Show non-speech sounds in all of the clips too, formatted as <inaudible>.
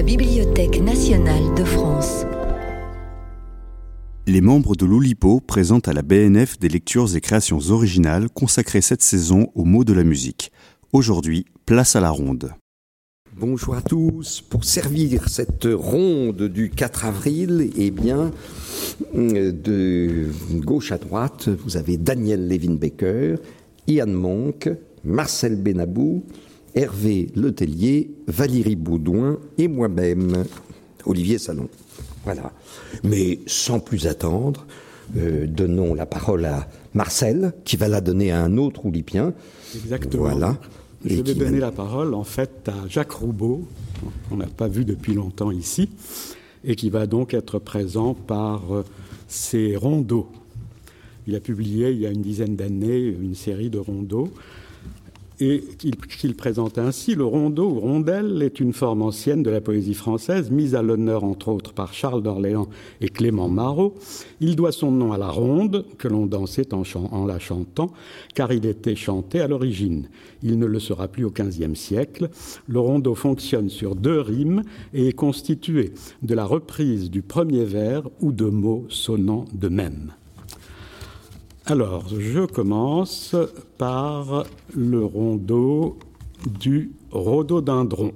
la Bibliothèque nationale de France. Les membres de l'Oulipo présentent à la BNF des lectures et créations originales consacrées cette saison aux mots de la musique. Aujourd'hui, place à la ronde. Bonjour à tous. Pour servir cette ronde du 4 avril, eh bien, de gauche à droite, vous avez Daniel Levin-Becker, Ian Monk, Marcel Benabou, Hervé Letellier, Valérie Baudouin et moi-même, Olivier Salon. Voilà. Mais sans plus attendre, euh, donnons la parole à Marcel, qui va la donner à un autre oulipien. Exactement. Voilà. Je vais donner va- la parole en fait à Jacques Roubaud, qu'on n'a pas vu depuis longtemps ici, et qui va donc être présent par euh, ses rondeaux. Il a publié il y a une dizaine d'années une série de rondeaux et qu'il présente ainsi. Le rondeau ou rondelle est une forme ancienne de la poésie française, mise à l'honneur entre autres par Charles d'Orléans et Clément Marot. Il doit son nom à la ronde, que l'on dansait en, en la chantant, car il était chanté à l'origine. Il ne le sera plus au XVe siècle. Le rondeau fonctionne sur deux rimes et est constitué de la reprise du premier vers ou de mots sonnant de même. Alors, je commence par le rondeau du rhododendron.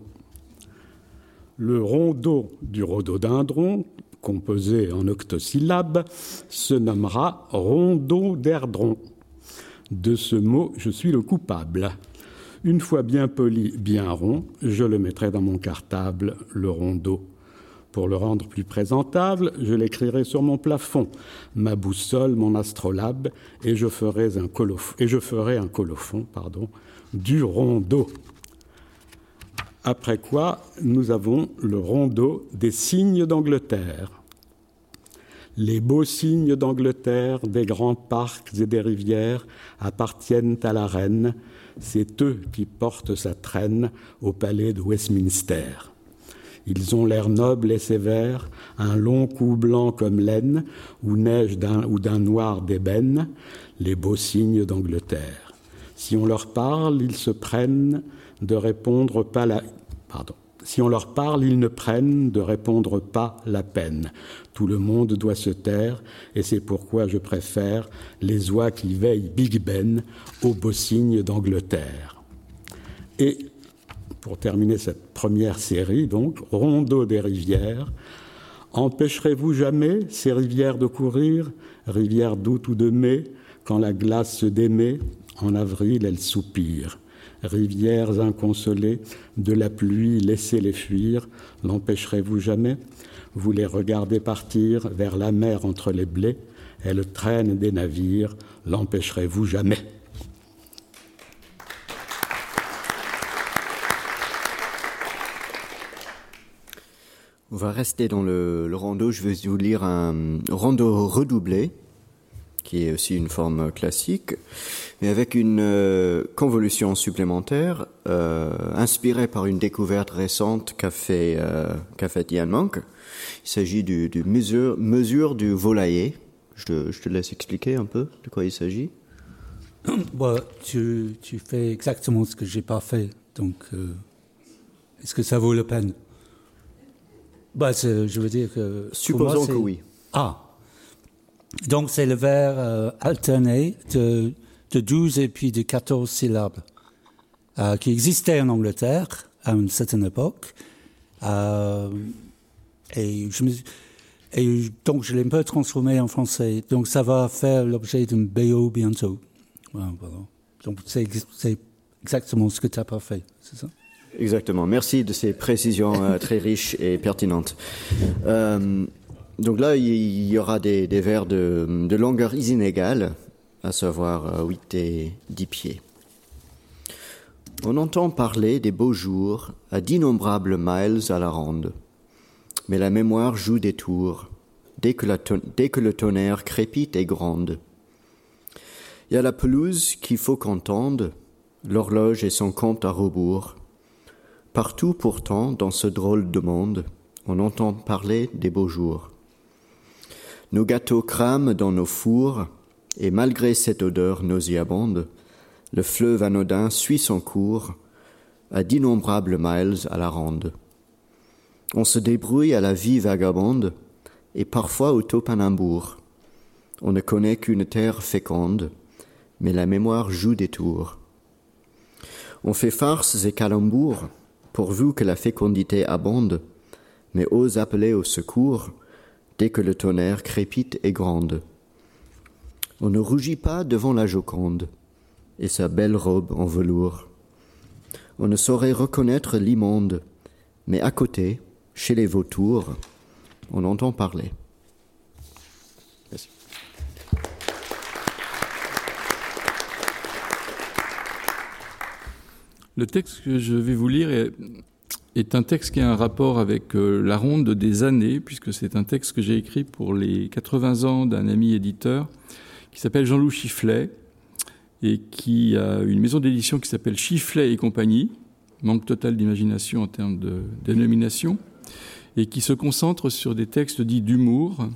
Le rondeau du rhododendron, composé en octosyllabes, se nommera rhododendron. De ce mot, je suis le coupable. Une fois bien poli, bien rond, je le mettrai dans mon cartable, le rondeau. Pour le rendre plus présentable, je l'écrirai sur mon plafond, ma boussole, mon astrolabe, et je ferai un, colophon pardon, du rondeau. Après quoi, nous avons le rondeau des signes d'Angleterre. Les beaux signes d'Angleterre, des grands parcs et des rivières appartiennent à la reine. C'est eux qui portent sa traîne au palais de Westminster. Ils ont l'air noble et sévère, un long cou blanc comme laine, ou neige d'un d'un noir d'ébène, les beaux signes d'Angleterre. Si on leur parle, ils se prennent de répondre pas la pardon. Si on leur parle, ils ne prennent de répondre pas la peine. Tout le monde doit se taire, et c'est pourquoi je préfère les oies qui veillent Big Ben aux beaux signes d'Angleterre. Et pour terminer cette première série, donc, Rondeau des rivières. Empêcherez-vous jamais ces rivières de courir, rivières d'août ou de mai, quand la glace se démet, en avril elles soupirent. Rivières inconsolées, de la pluie laissez-les fuir, l'empêcherez-vous jamais? Vous les regardez partir vers la mer entre les blés, elles traînent des navires, l'empêcherez-vous jamais? On va rester dans le, le rondeau. Je vais vous lire un rondeau redoublé, qui est aussi une forme classique, mais avec une euh, convolution supplémentaire, euh, inspirée par une découverte récente qu'a fait, euh, qu'a fait Ian Monk. Il s'agit du, du mesure, mesure du volailler. Je te, je te laisse expliquer un peu de quoi il s'agit. <coughs> Bah, tu, tu fais exactement ce que j'ai pas fait. Donc, euh, est-ce que ça vaut la peine? Bah, c'est- Je veux dire que. Supposons moi, que oui. Ah. Donc, c'est le vers euh, alterné de, de 12 et puis de 14 syllabes euh, qui existait en Angleterre à une certaine époque. Euh, et, je me, et donc, je l'ai un peu transformé en français. Donc, ça va faire l'objet d'une BO bientôt. Voilà, voilà. Donc, c'est ex- c'est exactement ce que tu n'as pas fait, c'est ça? Exactement. Merci de ces précisions euh, très riches et pertinentes. Euh, donc là, il y aura des, vers de, longueur inégale, à savoir euh, 8 et 10 pieds. On entend parler des beaux jours à d'innombrables miles à la ronde. Mais la mémoire joue des tours dès que, le tonnerre crépite et gronde. Il y a la pelouse qu'il faut qu'entende, l'horloge et son compte à rebours. Partout pourtant, dans ce drôle de monde, on entend parler des beaux jours. Nos gâteaux crament dans nos fours, et malgré cette odeur nauséabonde, le fleuve anodin suit son cours à d'innombrables miles à la ronde. On se débrouille à la vie vagabonde et parfois au topinambour. On ne connaît qu'une terre féconde, mais la mémoire joue des tours. On fait farces et calembours, pourvu que la fécondité abonde, mais ose appeler au secours dès que le tonnerre crépite et gronde. On ne rougit pas devant la Joconde et sa belle robe en velours. On ne saurait reconnaître l'immonde, mais à côté, chez les vautours, on entend parler. Le texte que je vais vous lire est, un texte qui a un rapport avec euh, la ronde des années, puisque c'est un texte que j'ai écrit pour les 80 ans d'un ami éditeur qui s'appelle Jean-Loup Chifflet et qui a une maison d'édition qui s'appelle Chifflet et compagnie, manque total d'imagination en termes de dénomination, et qui se concentre sur des textes dits d'humour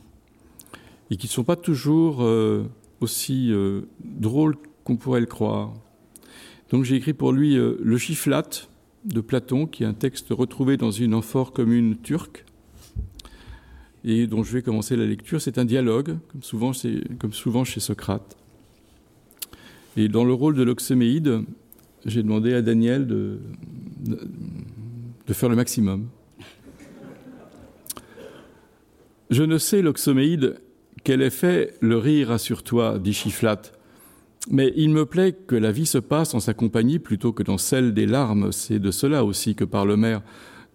et qui ne sont pas toujours euh, aussi euh, drôles qu'on pourrait le croire. Donc j'ai écrit pour lui euh, Le Chiflat de Platon, qui est un texte retrouvé dans une amphore commune turque, et dont je vais commencer la lecture. C'est un dialogue, comme souvent, chez Socrate. Et dans le rôle de l'Oxéméide, j'ai demandé à Daniel de, faire le maximum. Je ne sais, l'Oxoméide, quel effet le rire a sur toi, dit Chiflat, mais il me plaît que la vie se passe en sa compagnie plutôt que dans celle des larmes. C'est de cela aussi que parle Homère,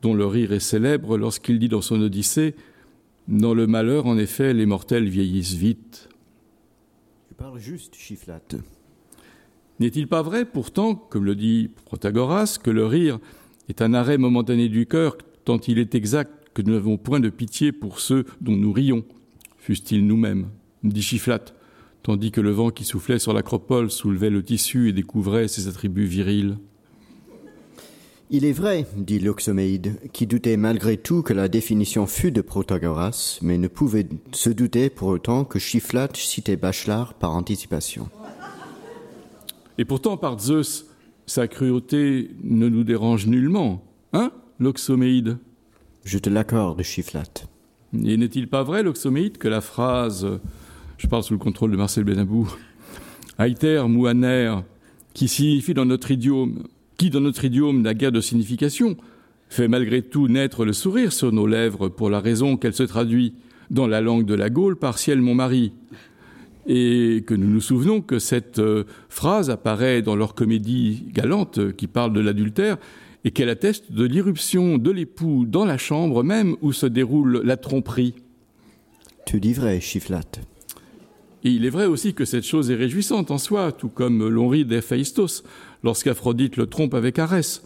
dont le rire est célèbre lorsqu'il dit dans son Odyssée Dans le malheur, en effet, les mortels vieillissent vite. Tu parles juste, Chiflat. N'est-il pas vrai, pourtant, comme le dit Protagoras, que le rire est un arrêt momentané du cœur, tant il est exact que nous n'avons point de pitié pour ceux dont nous rions, fussent-ils nous-mêmes, dit Chiflat, tandis que le vent qui soufflait sur l'acropole soulevait le tissu et découvrait ses attributs virils. Il est vrai, dit l'Oxoméide, qui doutait malgré tout que la définition fût de Protagoras, mais ne pouvait se douter pour autant que Chiflat citait Bachelard par anticipation. Et pourtant, par Zeus, sa cruauté ne nous dérange nullement, hein, l'Oxoméide? Je te l'accorde, Chiflat. Et n'est-il pas vrai, l'Oxoméide, que la phrase je parle sous le contrôle de Marcel Benabou, Aïter Mouaner, qui signifie dans notre idiome, qui dans notre idiome n'a guère de signification, fait malgré tout naître le sourire sur nos lèvres pour la raison qu'elle se traduit dans la langue de la Gaule par ciel mon mari. Et que nous nous souvenons que cette euh, phrase apparaît dans leur comédie galante qui parle de l'adultère et qu'elle atteste de l'irruption de l'époux dans la chambre même où se déroule la tromperie. Tu dis vrai, Chiflat. Et il est vrai aussi que cette chose est réjouissante en soi, tout comme l'on rit d'Héphaïstos lorsqu'Aphrodite le trompe avec Arès.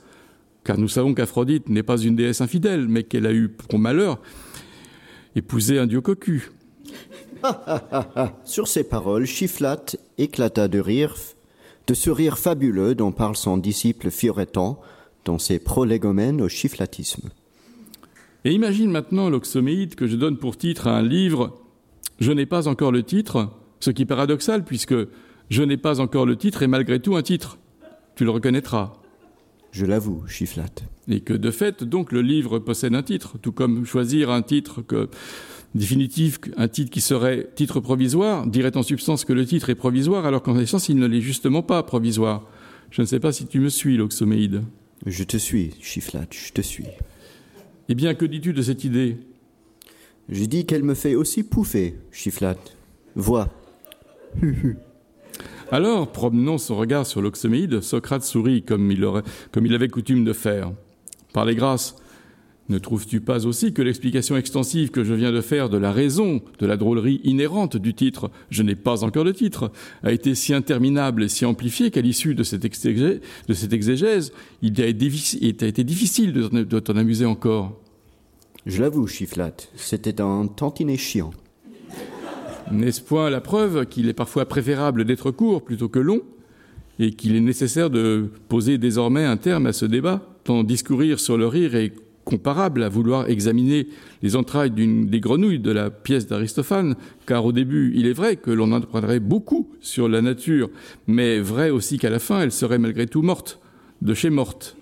Car nous savons qu'Aphrodite n'est pas une déesse infidèle, mais qu'elle a eu pour malheur épousé un dieu cocu. Sur ces paroles, Chiflat éclata de rire, de ce rire fabuleux dont parle son disciple Fioretan dans ses prolégomènes au chiflatisme. Et imagine maintenant l'Oxoméide que je donne pour titre à un livre Je n'ai pas encore le titre, ce qui est paradoxal puisque je n'ai pas encore le titre et malgré tout un titre. Tu le reconnaîtras. Je l'avoue, Chiflat. Et que de fait, donc, le livre possède un titre, tout comme choisir un titre que, définitif, un titre qui serait titre provisoire, dirait en substance que le titre est provisoire, alors qu'en essence, il ne l'est justement pas provisoire. Je ne sais pas si tu me suis, l'Oxoméide. Je te suis, Chiflat, je te suis. Eh bien, que dis-tu de cette idée? Je dis qu'elle me fait aussi pouffer, Chiflat. Vois. Alors, promenant son regard sur l'Oxoméide, Socrate sourit comme il, aurait, comme il avait coutume de faire. Par les grâces, ne trouves-tu pas aussi que l'explication extensive que je viens de faire de la raison de la drôlerie inhérente du titre Je n'ai pas encore le titre a été si interminable et si amplifiée qu'à l'issue de, cette exégèse, de cette exégèse, il a, été difficile de, de t'en amuser encore? Je l'avoue, Chiflat, c'était un tantinet chiant. N'est-ce point la preuve qu'il est parfois préférable d'être court plutôt que long et qu'il est nécessaire de poser désormais un terme à ce débat, tant discourir sur le rire est comparable à vouloir examiner les entrailles des grenouilles de la pièce d'Aristophane, car au début, il est vrai que l'on en apprendrait beaucoup sur la nature, mais vrai aussi qu'à la fin, elle serait malgré tout morte, de chez morte.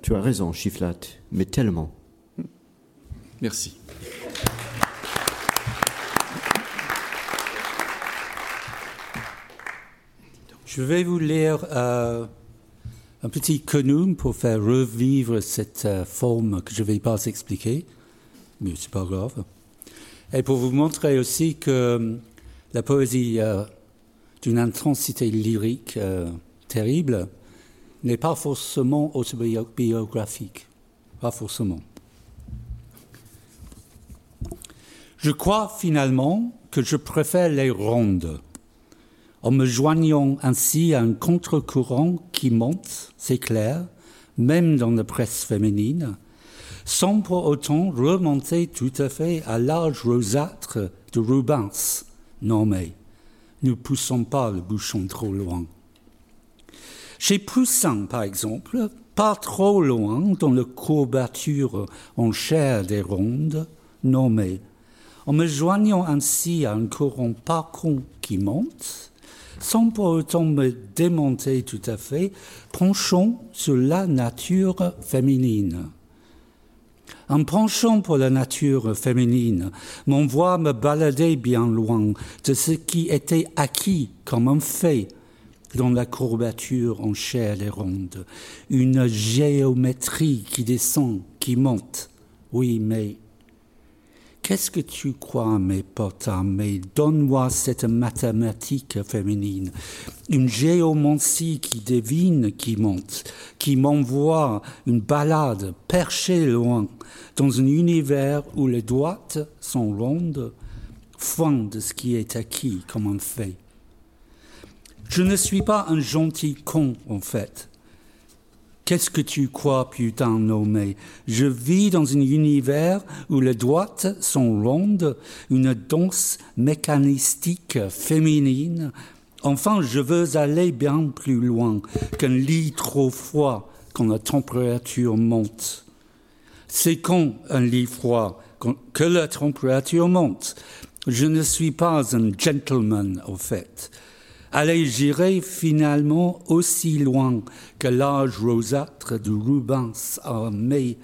Tu as raison, Chiflat, mais tellement. Merci. Je vais vous lire euh, un petit conum pour faire revivre cette euh, forme que je ne vais pas expliquer, mais c'est pas grave. Et pour vous montrer aussi que euh, la poésie euh, d'une intensité lyrique terrible n'est pas forcément autobiographique, pas forcément. Je crois finalement que je préfère les rondes en me joignant ainsi à un contre-courant qui monte, c'est clair, même dans la presse féminine, sans pour autant remonter tout à fait à l'âge rosâtre de Rubens. Non mais, ne poussons pas le bouchon trop loin. Chez Poussin, par exemple, pas trop loin dans la courbature en chair des rondes, non mais, en me joignant ainsi à un courant pas con qui monte, sans pour autant me démonter tout à fait, penchons sur la nature féminine. En penchant pour la nature féminine, mon voix me baladait bien loin de ce qui était acquis comme un fait dans la courbature en chair et ronde, une géométrie qui descend, qui monte. Oui, mais Qu'est-ce que tu crois, mes potes Mais donne-moi cette mathématique féminine, une géomancie qui devine, qui monte, qui m'envoie une balade perchée loin, dans un univers où les droites sont rondes, fin de ce qui est acquis comme un fait. Je ne suis pas un gentil con, en fait. Qu'est-ce que tu crois, putain nommé Je vis dans un univers où les droites sont rondes, une danse mécanistique féminine. Enfin, je veux aller bien plus loin qu'un lit trop froid quand la température monte. C'est quand un lit froid que la température monte. Je ne suis pas un gentleman, au fait. Allez, j'irai finalement aussi loin que l'âge rosâtre de Rubens mais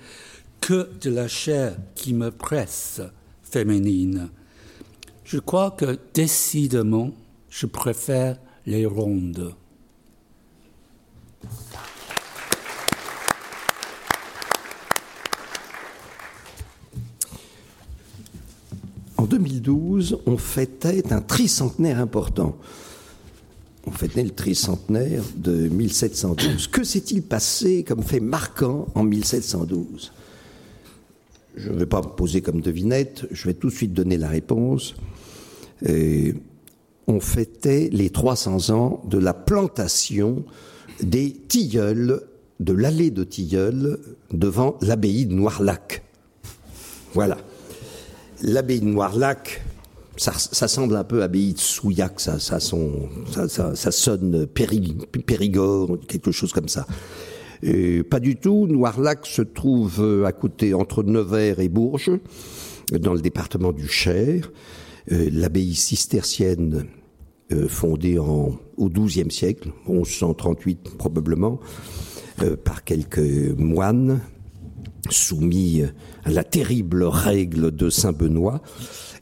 que de la chair qui me presse féminine. Je crois que décidément, je préfère les rondes. En 2012, on fêtait un tricentenaire important on fêtait le tricentenaire de 1712. Que s'est-il passé comme fait marquant en 1712 Je ne vais pas me poser comme devinette, je vais tout de suite donner la réponse. Et on fêtait les 300 ans de la plantation des tilleuls, de l'allée de tilleuls devant l'abbaye de Noirlac. Voilà. L'abbaye de Noirlac, ça, semble un peu abbaye de Souillac, ça, ça, son, ça, ça, ça sonne péri, Périgord, quelque chose comme ça. Et pas du tout. Noirlac se trouve euh, à côté entre Nevers et Bourges, dans le département du Cher. Euh, l'abbaye cistercienne euh, fondée au XIIe siècle, 1138 probablement, euh, par quelques moines soumis à la terrible règle de Saint Benoît,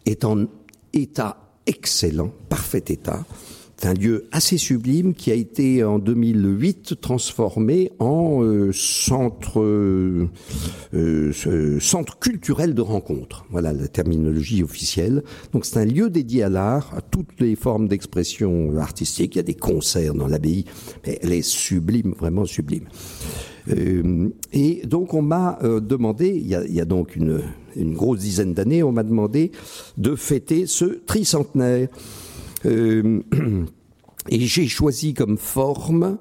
est en état excellent, parfait état. C'est un lieu assez sublime qui a été en 2008 transformé en euh, centre euh, euh, centre culturel de rencontre. Voilà la terminologie officielle. Donc c'est un lieu dédié à l'art, à toutes les formes d'expression artistique. Il y a des concerts dans l'abbaye, elle est sublime, vraiment sublime. Et donc on m'a demandé, il y, a, donc une, une grosse dizaine d'années, on m'a demandé de fêter ce tricentenaire. Euh, <clears throat> et j'ai choisi comme forme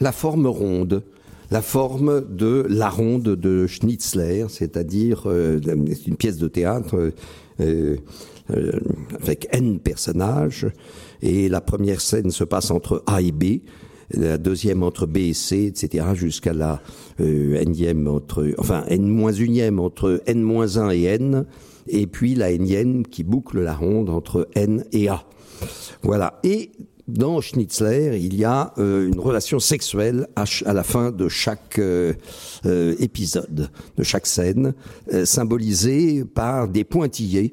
la forme ronde, la forme de la ronde de Schnitzler, c'est-à-dire euh, une pièce de théâtre euh, avec N personnages, et la première scène se passe entre A et B la deuxième entre B et C, etc., jusqu'à la euh, énième entre, enfin n moins unième entre n moins 1 et n, et puis la énième qui boucle la ronde entre n et a. Voilà. Et dans Schnitzler, il y a euh, une relation sexuelle à, à, la fin de chaque euh, euh, épisode, de chaque scène, symbolisée par des pointillés,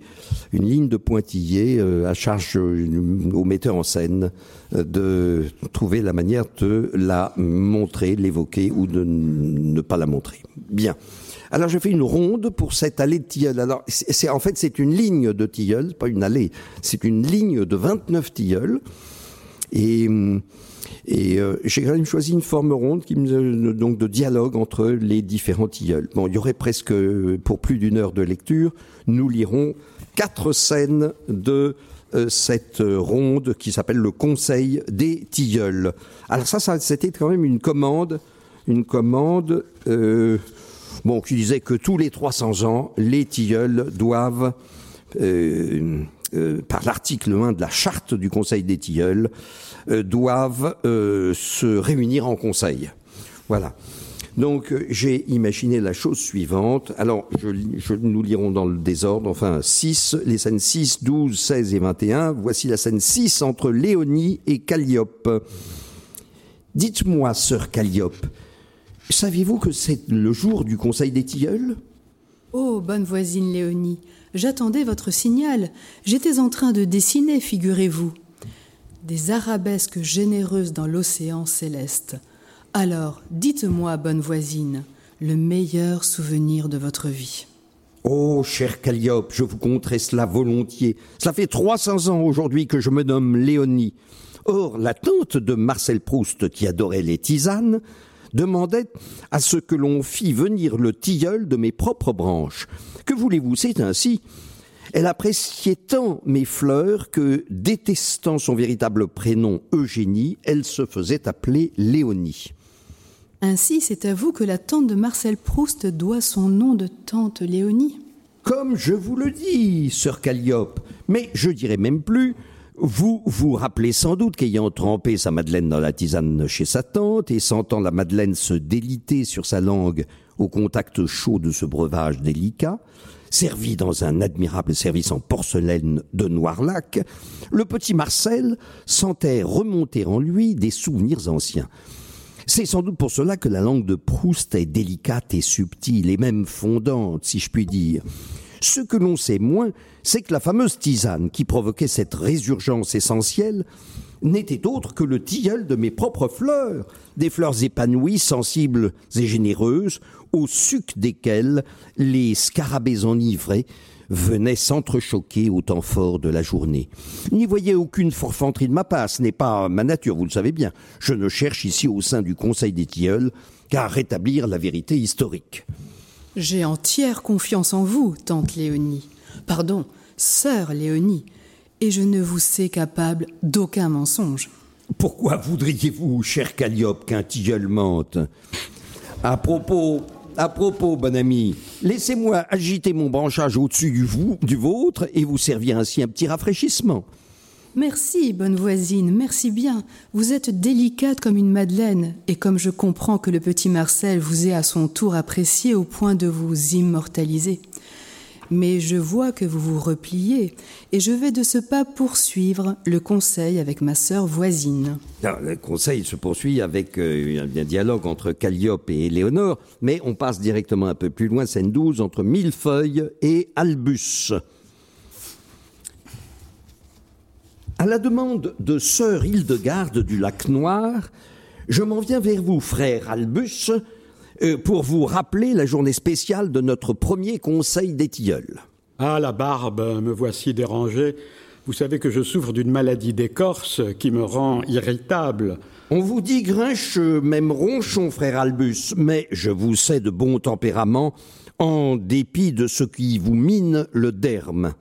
une ligne de pointillés à charge au metteur en scène de trouver la manière de la montrer, l'évoquer ou de ne pas la montrer. Bien. Alors je fais une ronde pour cette allée de tilleul. Alors c'est en fait c'est une ligne de tilleul, pas une allée, c'est une ligne de 29 tilleuls. Et, et euh, j'ai quand même choisi une forme ronde qui me, donc de dialogue entre les différents tilleuls. Bon, il y aurait presque pour plus d'une heure de lecture, nous lirons quatre scènes de euh, cette ronde qui s'appelle le Conseil des tilleuls. Alors ça, ça c'était quand même une commande, une commande. Euh, bon, qui disait que tous les 300 ans, les tilleuls doivent, euh, euh, par l'article 1 de la charte du Conseil des tilleuls, euh, doivent euh, se réunir en conseil. Voilà. Donc j'ai imaginé la chose suivante. Alors je, nous lirons dans le désordre, enfin 6, les scènes 6, 12, 16 et 21. Voici la scène 6 entre Léonie et Calliope. Dites-moi, sœur Calliope, Saviez-vous que c'est le jour du Conseil des tilleuls? Oh, bonne voisine Léonie, j'attendais votre signal. J'étais en train de dessiner, figurez-vous. Des arabesques généreuses dans l'océan céleste. Alors, dites-moi, bonne voisine, le meilleur souvenir de votre vie. Oh, cher Calliope, je vous conterai cela volontiers. Cela fait 300 ans aujourd'hui que je me nomme Léonie. Or, la tante de Marcel Proust, qui adorait les tisanes, demandait à ce que l'on fît venir le tilleul de mes propres branches. Que voulez-vous, c'est ainsi. Elle appréciait tant mes fleurs que, détestant son véritable prénom Eugénie, elle se faisait appeler Léonie. Ainsi, c'est à vous que la tante de Marcel Proust doit son nom de tante Léonie. Comme je vous le dis, sœur Calliope, mais je dirais même plus, vous vous rappelez sans doute qu'ayant trempé sa madeleine dans la tisane chez sa tante et sentant la madeleine se déliter sur sa langue au contact chaud de ce breuvage délicat, servi dans un admirable service en porcelaine de Noirlac, le petit Marcel sentait remonter en lui des souvenirs anciens. C'est sans doute pour cela que la langue de Proust est délicate et subtile et même fondante, si je puis dire. Ce que l'on sait moins, c'est que la fameuse tisane qui provoquait cette résurgence essentielle n'était autre que le tilleul de mes propres fleurs, des fleurs épanouies, sensibles et généreuses, au suc desquelles les scarabées enivrés venaient s'entrechoquer au temps fort de la journée. N'y voyez aucune forfanterie de ma part, ce n'est pas ma nature, vous le savez bien. Je ne cherche ici au sein du Conseil des tilleuls qu'à rétablir la vérité historique. J'ai entière confiance en vous, tante Léonie. Pardon, sœur Léonie. Et je ne vous sais capable d'aucun mensonge. Pourquoi voudriez-vous, cher Calliope, qu'un tilleul mente? À propos, à propos, bon ami, laissez-moi agiter mon branchage au-dessus du, du vôtre et vous servir ainsi un petit rafraîchissement. Merci, bonne voisine, merci bien. Vous êtes délicate comme une madeleine, et comme je comprends que le petit Marcel vous ait à son tour apprécié au point de vous immortaliser. Mais je vois que vous vous repliez, et je vais de ce pas poursuivre le conseil avec ma sœur voisine. Le conseil se poursuit avec euh, un dialogue entre Calliope et Léonore, mais on passe directement un peu plus loin, scène 12, entre Millefeuille et Albus. À la demande de sœur Hildegarde du Lac Noir, je m'en viens vers vous, frère Albus, euh, pour vous rappeler la journée spéciale de notre premier conseil des tilleuls. Ah, la barbe, me voici dérangé. Vous savez que je souffre d'une maladie d'écorce qui me rend irritable. On vous dit grincheux, même ronchon, frère Albus, mais je vous sais de bon tempérament, en dépit de ce qui vous mine le derme.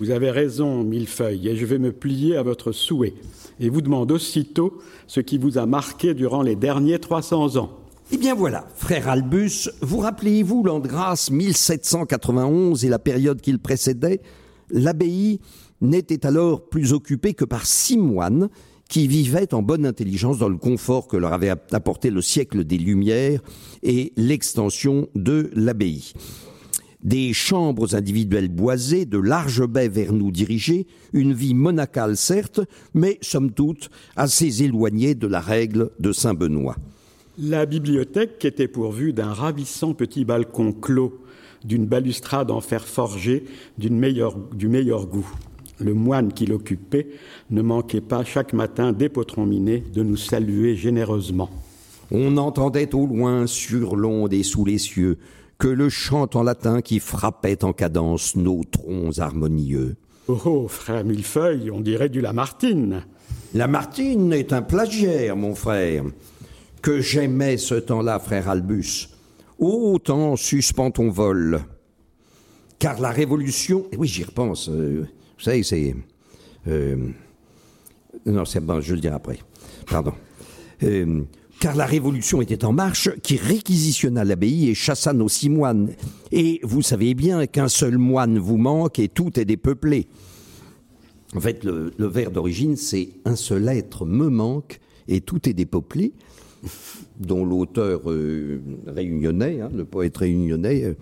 Vous avez raison, Millefeuille, et je vais me plier à votre souhait, et vous demande aussitôt ce qui vous a marqué durant les derniers 300 ans. Eh bien voilà, frère Albus, vous rappelez-vous l'an de grâce 1791 et la période qui le précédait? L'abbaye n'était alors plus occupée que par six moines qui vivaient en bonne intelligence dans le confort que leur avait apporté le siècle des Lumières et l'extension de l'abbaye. Des chambres individuelles boisées, de larges baies vers nous dirigées, une vie monacale certes, mais somme toute assez éloignée de la règle de Saint-Benoît. La bibliothèque était pourvue d'un ravissant petit balcon clos, d'une balustrade en fer forgé meilleure, du meilleur goût. Le moine qui l'occupait ne manquait pas chaque matin miné de nous saluer généreusement. On entendait au loin, sur l'onde et sous les cieux, que le chant en latin qui frappait en cadence nos troncs harmonieux. Oh, oh frère Millefeuille, on dirait du Lamartine. Lamartine est un plagiaire, mon frère. Que j'aimais ce temps-là, frère Albus. Autant suspend ton vol. Car la révolution. Oui, j'y repense. Euh, vous savez, c'est. Euh, non, c'est bon, je le dirai après. Pardon. Euh, car la révolution était en marche, qui réquisitionna l'abbaye et chassa nos six moines. Et vous savez bien qu'un seul moine vous manque et tout est dépeuplé. En fait, le, vers d'origine, c'est un seul être me manque et tout est dépeuplé, dont l'auteur euh, réunionnais, hein, le poète réunionnais,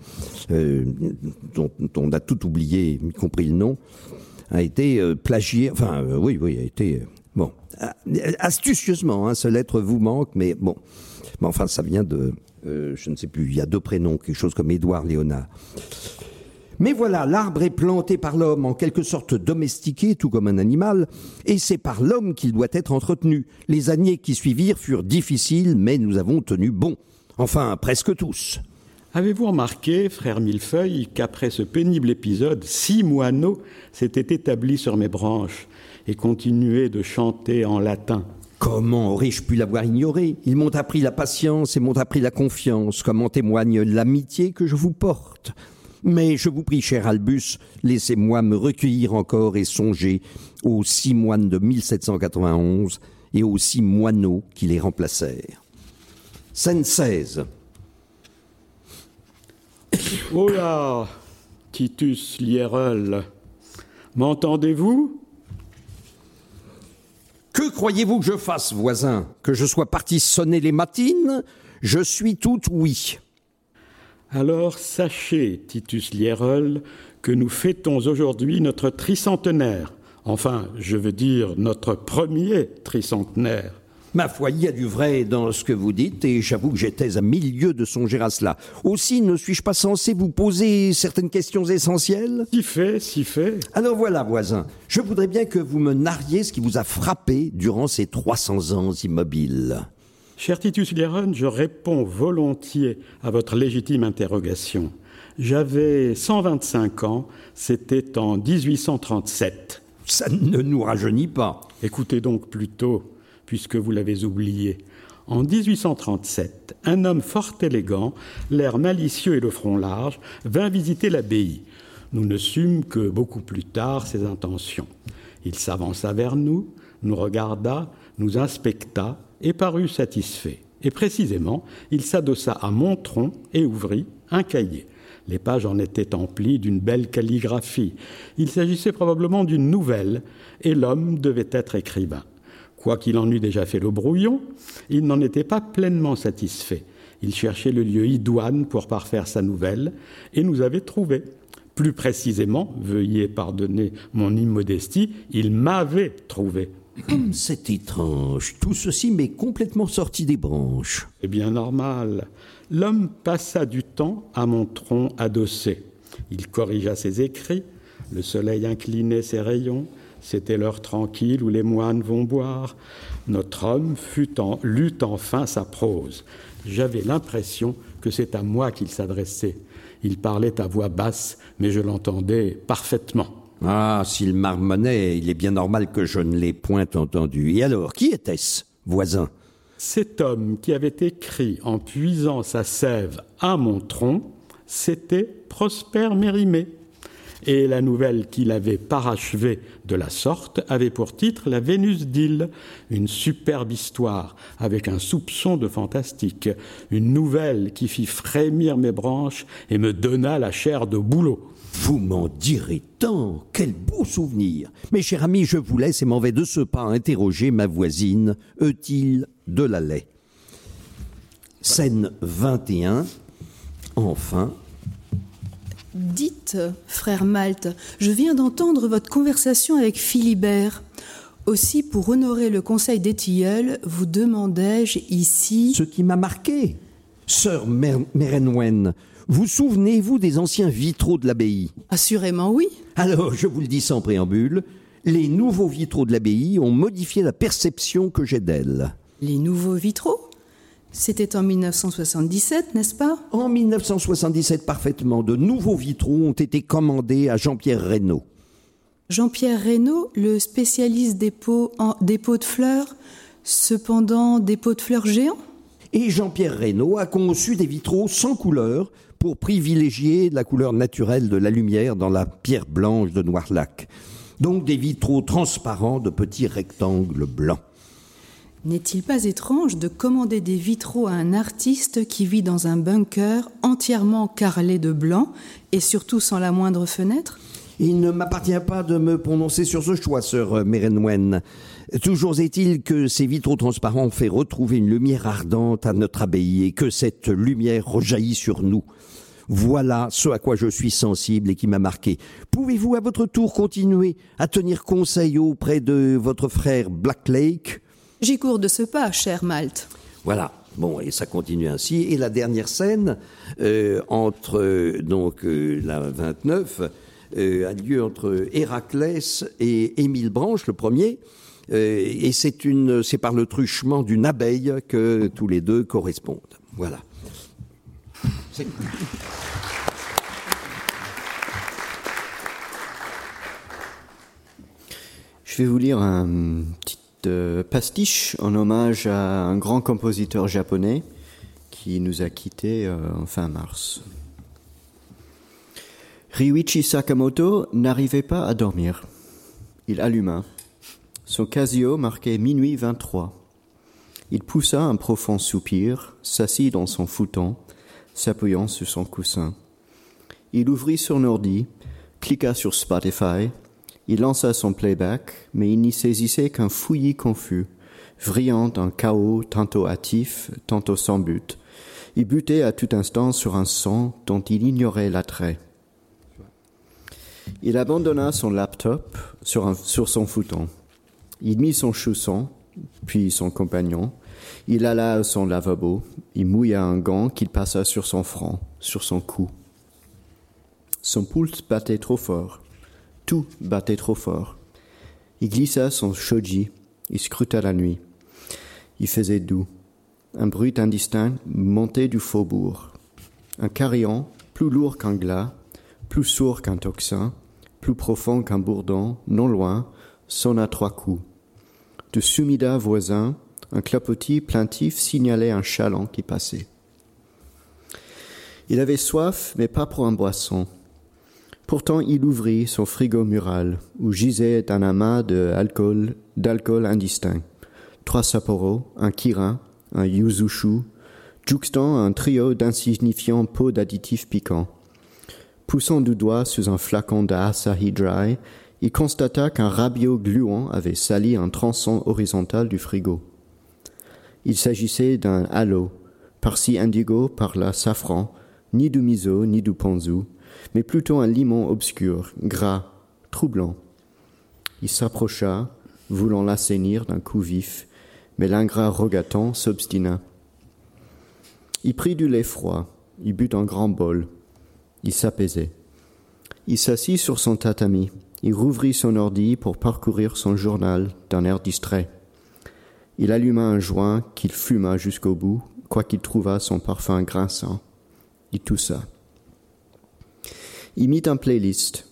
dont, on a tout oublié, y compris le nom, a été euh, plagié, enfin euh, oui, oui, a été, euh, astucieusement, hein, ce lettre vous manque, mais bon, mais enfin ça vient de, je ne sais plus, il y a deux prénoms, quelque chose comme Édouard Léonard. Mais voilà, l'arbre est planté par l'homme, en quelque sorte domestiqué, tout comme un animal, et c'est par l'homme qu'il doit être entretenu. Les années qui suivirent furent difficiles, mais nous avons tenu bon. Enfin, presque tous. Avez-vous remarqué, frère Millefeuille, qu'après ce pénible épisode, six moineaux s'étaient établis sur mes branches? Et continuaient de chanter en latin Comment aurais-je pu l'avoir ignoré? Ils m'ont appris la patience et m'ont appris la confiance, comme en témoigne l'amitié que je vous porte? Mais je vous prie, cher Albus, laissez-moi me recueillir encore et songer aux six moines de 1791 et aux six moineaux qui les remplacèrent. Scène 16. Oh là, Titus Lierel, m'entendez-vous? Que croyez-vous que je fasse, voisin Que je sois parti sonner les matines Je suis tout oui. Alors sachez, Titus Lierel, que nous fêtons aujourd'hui notre tricentenaire. Enfin, je veux dire notre premier tricentenaire. Ma foi, il y a du vrai dans ce que vous dites, et j'avoue que j'étais à milieu de songer à cela. Aussi, ne suis-je pas censé vous poser certaines questions essentielles? Si fait, si fait. Alors voilà, voisin, je voudrais bien que vous me narriez ce qui vous a frappé durant ces 300 ans immobiles. Cher Titus Lieron, je réponds volontiers à votre légitime interrogation. J'avais 125 ans, c'était en 1837. Ça ne nous rajeunit pas. Écoutez donc plutôt puisque vous l'avez oublié. En 1837, un homme fort élégant, l'air malicieux et le front large, vint visiter l'abbaye. Nous ne sûmes que beaucoup plus tard ses intentions. Il s'avança vers nous, nous regarda, nous inspecta et parut satisfait. Et précisément, il s'adossa à mon tronc et ouvrit un cahier. Les pages en étaient emplies d'une belle calligraphie. Il s'agissait probablement d'une nouvelle, et l'homme devait être écrivain. Quoiqu'il en eût déjà fait le brouillon, il n'en était pas pleinement satisfait. Il cherchait le lieu idoine pour parfaire sa nouvelle, et nous avait trouvé. Plus précisément, veuillez pardonner mon immodestie, il m'avait trouvé. Comme <clears throat> c'est étrange, tout ceci m'est complètement sorti des branches. C'est bien normal. L'homme passa du temps à mon tronc adossé. Il corrigea ses écrits, le soleil inclinait ses rayons, c'était l'heure tranquille où les moines vont boire. Notre homme fut en, lut enfin sa prose. J'avais l'impression que c'est à moi qu'il s'adressait. Il parlait à voix basse, mais je l'entendais parfaitement. Ah, s'il marmonnait, il est bien normal que je ne l'ai point entendu. Et alors, qui était-ce, voisin? Cet homme qui avait écrit en puisant sa sève à mon tronc, c'était Prosper Mérimée et la nouvelle qu'il avait parachevée de la sorte avait pour titre La Vénus d'île, une superbe histoire avec un soupçon de fantastique, une nouvelle qui fit frémir mes branches et me donna la chair de boulot. Vous m'en direz tant Quel beau souvenir Mes chers amis, je vous laisse et m'en vais de ce pas interroger ma voisine, Eutil de la Lait. Scène 21. Enfin, Dites, frère Malte, je viens d'entendre votre conversation avec Philibert. Aussi, pour honorer le conseil des tilleuls, vous demandais-je ici. Ce qui m'a marqué, sœur Merenwen, vous souvenez-vous des anciens vitraux de l'abbaye? Assurément oui. Alors, je vous le dis sans préambule, les nouveaux vitraux de l'abbaye ont modifié la perception que j'ai d'elle. Les nouveaux vitraux? C'était en 1977, n'est-ce pas? En 1977, parfaitement. De nouveaux vitraux ont été commandés à Jean-Pierre Reynaud. Jean-Pierre Reynaud, le spécialiste des pots, en, des pots de fleurs, cependant des pots de fleurs géants? Et Jean-Pierre Reynaud a conçu des vitraux sans couleur pour privilégier la couleur naturelle de la lumière dans la pierre blanche de Noirlac. Donc des vitraux transparents de petits rectangles blancs. N'est-il pas étrange de commander des vitraux à un artiste qui vit dans un bunker entièrement carrelé de blanc et surtout sans la moindre fenêtre? Il ne m'appartient pas de me prononcer sur ce choix, sœur Merenwen. Toujours est-il que ces vitraux transparents ont fait retrouver une lumière ardente à notre abbaye et que cette lumière rejaillit sur nous. Voilà ce à quoi je suis sensible et qui m'a marqué. Pouvez-vous à votre tour continuer à tenir conseil auprès de votre frère Blacklake J'y cours de ce pas, cher Malte. Voilà. Bon, et ça continue ainsi. Et la dernière scène, euh, entre euh, donc euh, la 29, euh, a lieu entre Héraclès et Émile Branche, le premier. Euh, et c'est une, c'est par le truchement d'une abeille que tous les deux correspondent. Voilà. C'est- Je vais vous lire un petit euh, pastiche en hommage à un grand compositeur japonais qui nous a quittés euh, en fin mars. Ryuichi Sakamoto n'arrivait pas à dormir. Il alluma. Son Casio marquait minuit 23. Il poussa un profond soupir, s'assit dans son fouton, s'appuyant sur son coussin. Il ouvrit son ordi, cliqua sur Spotify, il lança son playback, mais il n'y saisissait qu'un fouillis confus, vrillant un chaos tantôt hâtif, tantôt sans but. Il butait à tout instant sur un son dont il ignorait l'attrait. Il abandonna son laptop sur, son fouton. Il mit son chausson, puis son compagnon. Il alla à son lavabo. Il mouilla un gant qu'il passa sur son front, sur son cou. Son pouls battait trop fort. Tout battait trop fort. Il glissa son shoji. Il scruta la nuit. Il faisait doux. Un bruit indistinct montait du faubourg. Un carillon, plus lourd qu'un glas, plus sourd qu'un tocsin, plus profond qu'un bourdon, non loin, sonna trois coups. De Sumida voisin, un clapotis plaintif signalait un chaland qui passait. Il avait soif, mais pas pour un boisson. Pourtant, il ouvrit son frigo mural, où gisait un amas de alcool, d'alcool indistinct. Trois Sapporo, un Kirin, un Yuzushu, juxtant un trio d'insignifiants pots d'additifs piquants. Poussant du doigt sous un flacon d'Asahi Dry, il constata qu'un rabiot gluant avait sali un tronçon horizontal du frigo. Il s'agissait d'un halo, par-ci indigo, par-là safran, ni du miso, ni du ponzu, mais plutôt un limon obscur, gras, troublant. Il s'approcha, voulant l'assainir d'un coup vif, mais l'ingrat rogaton s'obstina. Il prit du lait froid, il but un grand bol, il s'apaisait. Il s'assit sur son tatami, il rouvrit son ordi pour parcourir son journal d'un air distrait. Il alluma un joint qu'il fuma jusqu'au bout, quoiqu'il trouvât son parfum grinçant. Il toussa. Il mit un playlist.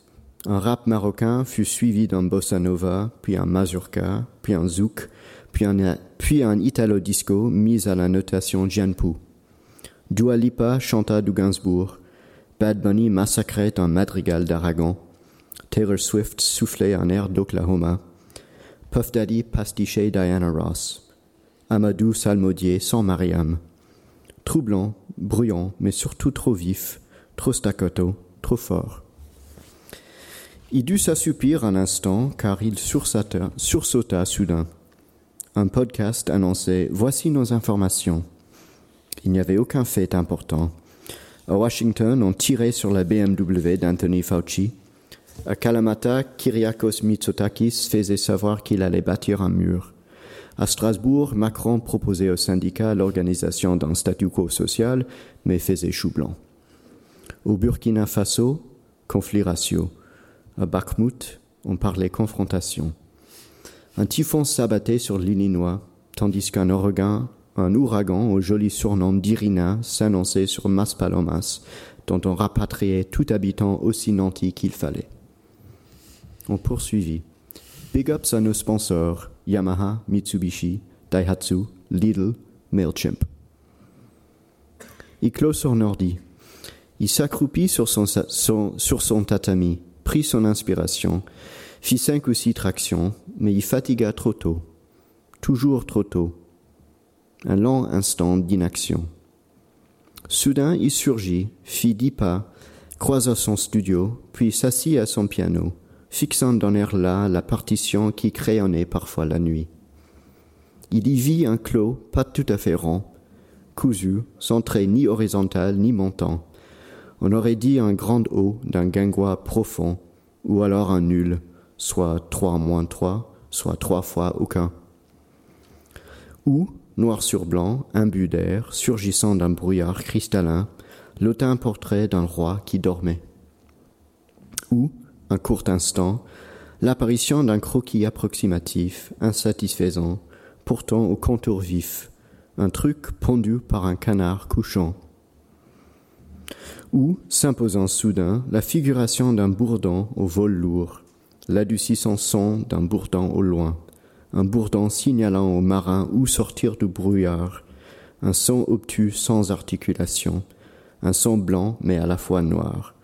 Un rap marocain fut suivi d'un bossa nova, puis un mazurka, puis un zouk, puis un, italo disco mis à la notation Jianpu. Dua Lipa chanta du Gainsbourg. Bad Bunny massacrait un madrigal d'Aragon. Taylor Swift soufflait un air d'Oklahoma. Puff Daddy pastichait Diana Ross. Amadou salmodier sans Mariam. Troublant, bruyant, mais surtout trop vif, trop staccato, trop fort. Il dut s'assoupir un instant car il sursauta, soudain. Un podcast annonçait Voici nos informations. Il n'y avait aucun fait important. À Washington, on tirait sur la BMW d'Anthony Fauci. À Kalamata, Kyriakos Mitsotakis faisait savoir qu'il allait bâtir un mur. À Strasbourg, Macron proposait au syndicat l'organisation d'un statu quo social, mais faisait chou blanc. Au Burkina Faso, conflit ratio. À Bakhmut, on parlait confrontation. Un typhon s'abattait sur l'Illinois, tandis qu'un ouragan, un ouragan au joli surnom d'Irina s'annonçait sur Maspalomas, dont on rapatriait tout habitant aussi nanti qu'il fallait. On poursuivit. Big ups à nos sponsors Yamaha, Mitsubishi, Daihatsu, Lidl, MailChimp. Il clôt son ordi. Il s'accroupit sur son, tatami, prit son inspiration, fit cinq ou six tractions, mais il fatigua trop tôt, toujours trop tôt. Un long instant d'inaction. Soudain, il surgit, fit dix pas, croisa son studio, puis s'assit à son piano, fixant dans l'air là la partition qui crayonnait parfois la nuit. Il y vit un clos pas tout à fait rond, cousu, sans trait ni horizontal ni montant. On aurait dit un grand haut d'un guingois profond, ou alors un nul, soit trois moins trois, soit trois fois aucun. Ou, noir sur blanc, imbu d'air, surgissant d'un brouillard cristallin, l'autain portrait d'un roi qui dormait. Ou, un court instant, l'apparition d'un croquis approximatif, insatisfaisant, pourtant au contour vif, un truc pondu par un canard couchant. Ou, s'imposant soudain, la figuration d'un bourdon au vol lourd, l'adoucissant son d'un bourdon au loin, un bourdon signalant aux marins où sortir du brouillard, un son obtus sans articulation, un son blanc mais à la fois noir,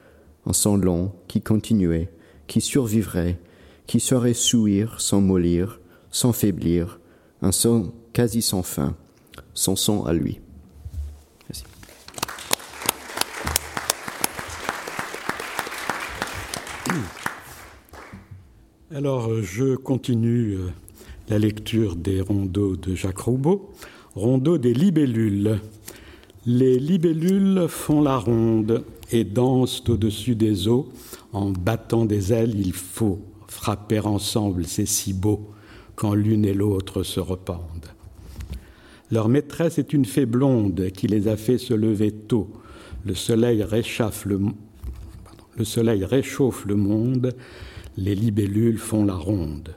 un son long qui continuait, qui survivrait, qui saurait souir sans mollir, sans faiblir, un son quasi sans fin, son son à lui. Alors, euh, je continue euh, la lecture des rondeaux de Jacques Roubaud. Rondeau des libellules. Les libellules font la ronde et dansent au-dessus des eaux. En battant des ailes, il faut frapper ensemble, c'est si beau quand l'une et l'autre se rependent. Leur maîtresse est une fée blonde qui les a fait se lever tôt. Le soleil réchauffe le, le, soleil réchauffe le monde les libellules font la ronde.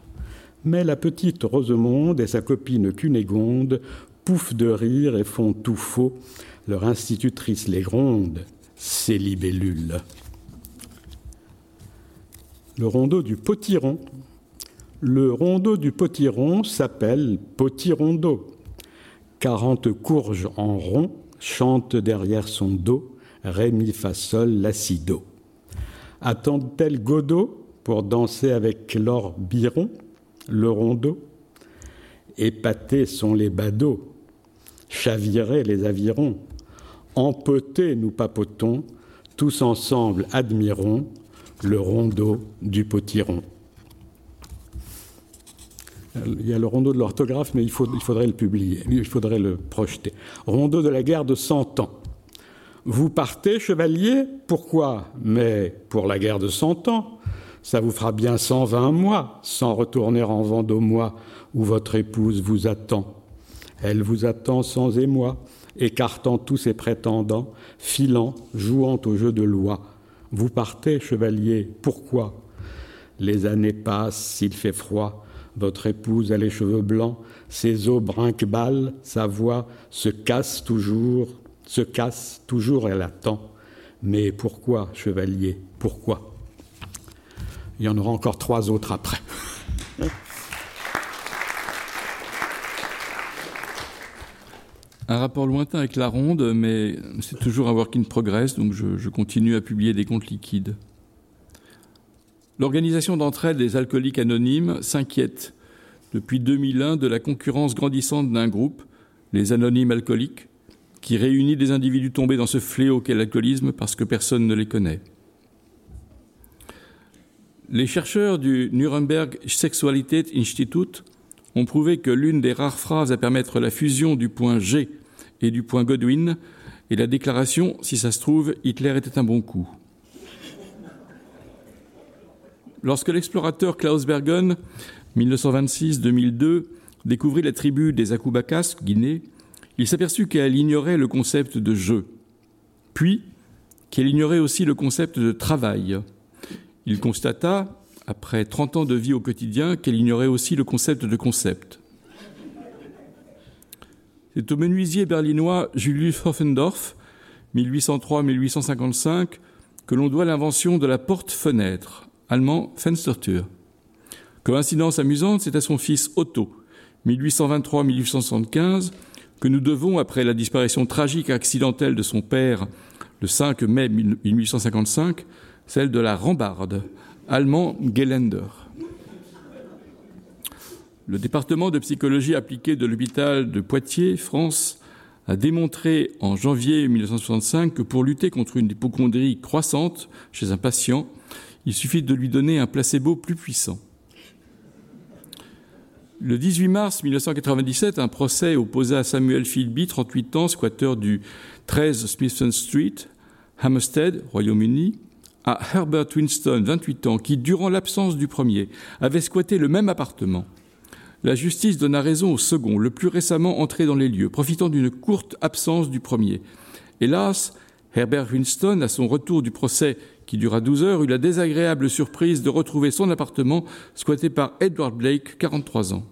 Mais la petite Rosemonde et sa copine Cunégonde pouffent de rire et font tout faux. Leur institutrice les gronde, ces libellules. Le rondeau du potiron. Le rondeau du potiron s'appelle potirondo. Quarante courges en rond chantent derrière son dos, ré, mi, fa, sol, la, si, do. Attendent-elles Godot? Pour danser avec l'or biron, le rondeau. Épatés sont les badauds, chavirés les avirons, empotés nous papotons, tous ensemble admirons le rondeau du potiron. Il y a le rondeau de l'orthographe, mais il, il, faudrait le publier, il faudrait le projeter. Rondeau de la guerre de Cent Ans. Vous partez, chevalier? Pourquoi? Mais pour la guerre de Cent Ans. Ça vous fera bien 120 mois sans retourner en Vendômois où votre épouse vous attend. Elle vous attend sans émoi, écartant tous ses prétendants, filant, jouant au jeu de loi. Vous partez, chevalier, pourquoi? Les années passent, s'il fait froid, votre épouse a les cheveux blancs, ses os brinque-balles, sa voix se casse toujours, se casse, toujours elle attend. Mais pourquoi, chevalier, pourquoi? Il y en aura encore trois autres après. <laughs> Un rapport lointain avec la ronde, mais c'est toujours un work in progress, donc je, continue à publier des comptes liquides. L'organisation d'entraide des alcooliques anonymes s'inquiète depuis 2001 de la concurrence grandissante d'un groupe, les anonymes alcooliques, qui réunit des individus tombés dans ce fléau qu'est l'alcoolisme parce que personne ne les connaît. Les chercheurs du Nuremberg Sexualität Institute ont prouvé que l'une des rares phrases à permettre la fusion du point G et du point Godwin et la déclaration Si ça se trouve, Hitler était un bon coup. Lorsque l'explorateur Klaus Bergen, 1926-2002, découvrit la tribu des Akubakas, Guinée, il s'aperçut qu'elle ignorait le concept de jeu, puis qu'elle ignorait aussi le concept de travail. Il constata, après 30 ans de vie au quotidien, qu'elle ignorait aussi le concept de concept. C'est au menuisier berlinois Julius Hoffendorf, 1803-1855, que l'on doit l'invention de la porte-fenêtre, allemand Fenstertür. Coïncidence amusante, c'est à son fils Otto, 1823-1875, que nous devons, après la disparition tragique et accidentelle de son père le 5 mai 1855, celle de la rambarde, allemand Gelender. Le département de psychologie appliquée de l'hôpital de Poitiers, France, a démontré en janvier 1965 que pour lutter contre une hypochondrie croissante chez un patient, il suffit de lui donner un placebo plus puissant. Le 18 mars 1997, un procès opposa à Samuel Philby, 38 ans, squatteur du 13 Smithson Street, Hampstead, Royaume-Uni, à Herbert Winston, 28 ans, qui, durant l'absence du premier, avait squatté le même appartement. La justice donna raison au second, le plus récemment entré dans les lieux, profitant d'une courte absence du premier. Hélas, Herbert Winston, à son retour du procès qui dura 12 heures, eut la désagréable surprise de retrouver son appartement squatté par Edward Blake, 43 ans.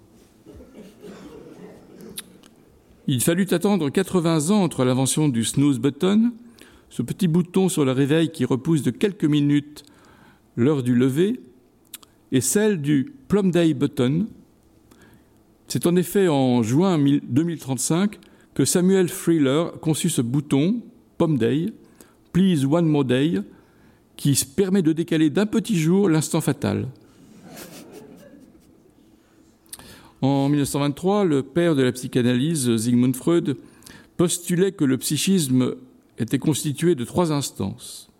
Il fallut attendre 80 ans entre l'invention du snooze button, ce petit bouton sur le réveil qui repousse de quelques minutes l'heure du lever, et celle du plum day button. C'est en effet en juin 2035 que Samuel Freeler conçut ce bouton, Plum Day, Please One More Day, qui permet de décaler d'un petit jour l'instant fatal. En 1923, le père de la psychanalyse, Sigmund Freud, postulait que le psychisme était constitué de trois instances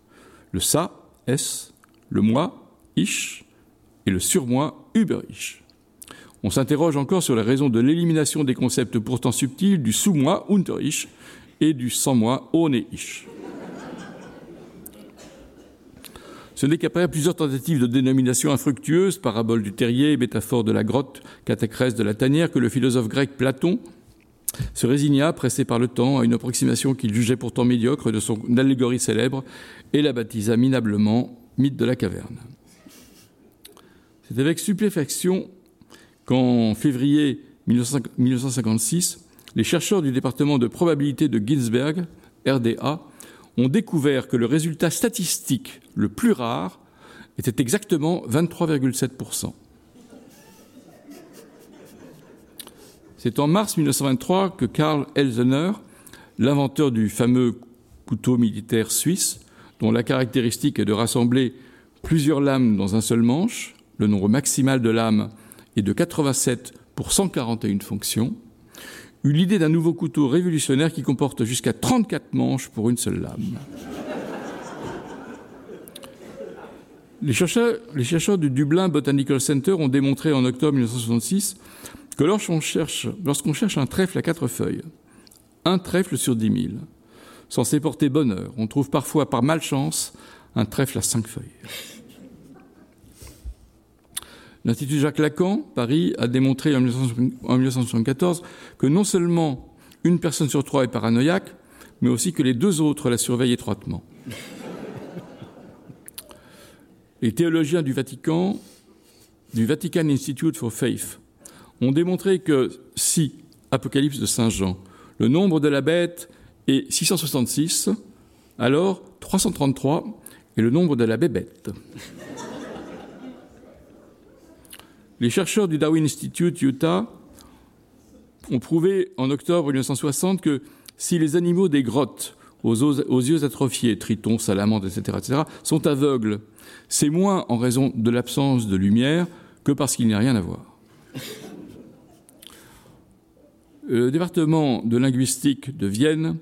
le ça, S, le moi, Ich, et le surmoi, Über-Ich. On s'interroge encore sur la raison de l'élimination des concepts pourtant subtils du sous-moi, Unter-Ich, et du sans-moi, Ohne-Ich. Ce n'est qu'après plusieurs tentatives de dénomination infructueuse, parabole du terrier, métaphore de la grotte, catacrèse de la tanière, que le philosophe grec Platon se résigna, pressé par le temps, à une approximation qu'il jugeait pourtant médiocre de son allégorie célèbre et la baptisa minablement mythe de la caverne. C'est avec stupéfaction qu'en février 1956, les chercheurs du département de probabilité de Ginsberg, RDA, ont découvert que le résultat statistique le plus rare était exactement 23,7%. C'est en mars 1923 que Karl Elsener, l'inventeur du fameux couteau militaire suisse, dont la caractéristique est de rassembler plusieurs lames dans un seul manche, le nombre maximal de lames est de 87 pour 141 fonctions, eut l'idée d'un nouveau couteau révolutionnaire qui comporte jusqu'à 34 manches pour une seule lame. Les chercheurs, du Dublin Botanical Center ont démontré en octobre 1966 que lorsqu'on cherche, cherche un trèfle à quatre feuilles, un trèfle sur dix mille, censé porter bonheur, on trouve parfois par malchance un trèfle à cinq feuilles. L'Institut Jacques Lacan, Paris, a démontré en 1974 que non seulement une personne sur trois est paranoïaque, mais aussi que les deux autres la surveillent étroitement. Les théologiens du Vatican, du Vatican Institute for Faith, ont démontré que si, Apocalypse de Saint Jean, le nombre de la bête est 666, alors 333 est le nombre de la bébête. Les chercheurs du Darwin Institute Utah ont prouvé en octobre 1960 que si les animaux des grottes aux, yeux atrophiés, tritons, salamandres, etc., etc., sont aveugles, c'est moins en raison de l'absence de lumière que parce qu'il n'y a rien à voir. Le département de linguistique de Vienne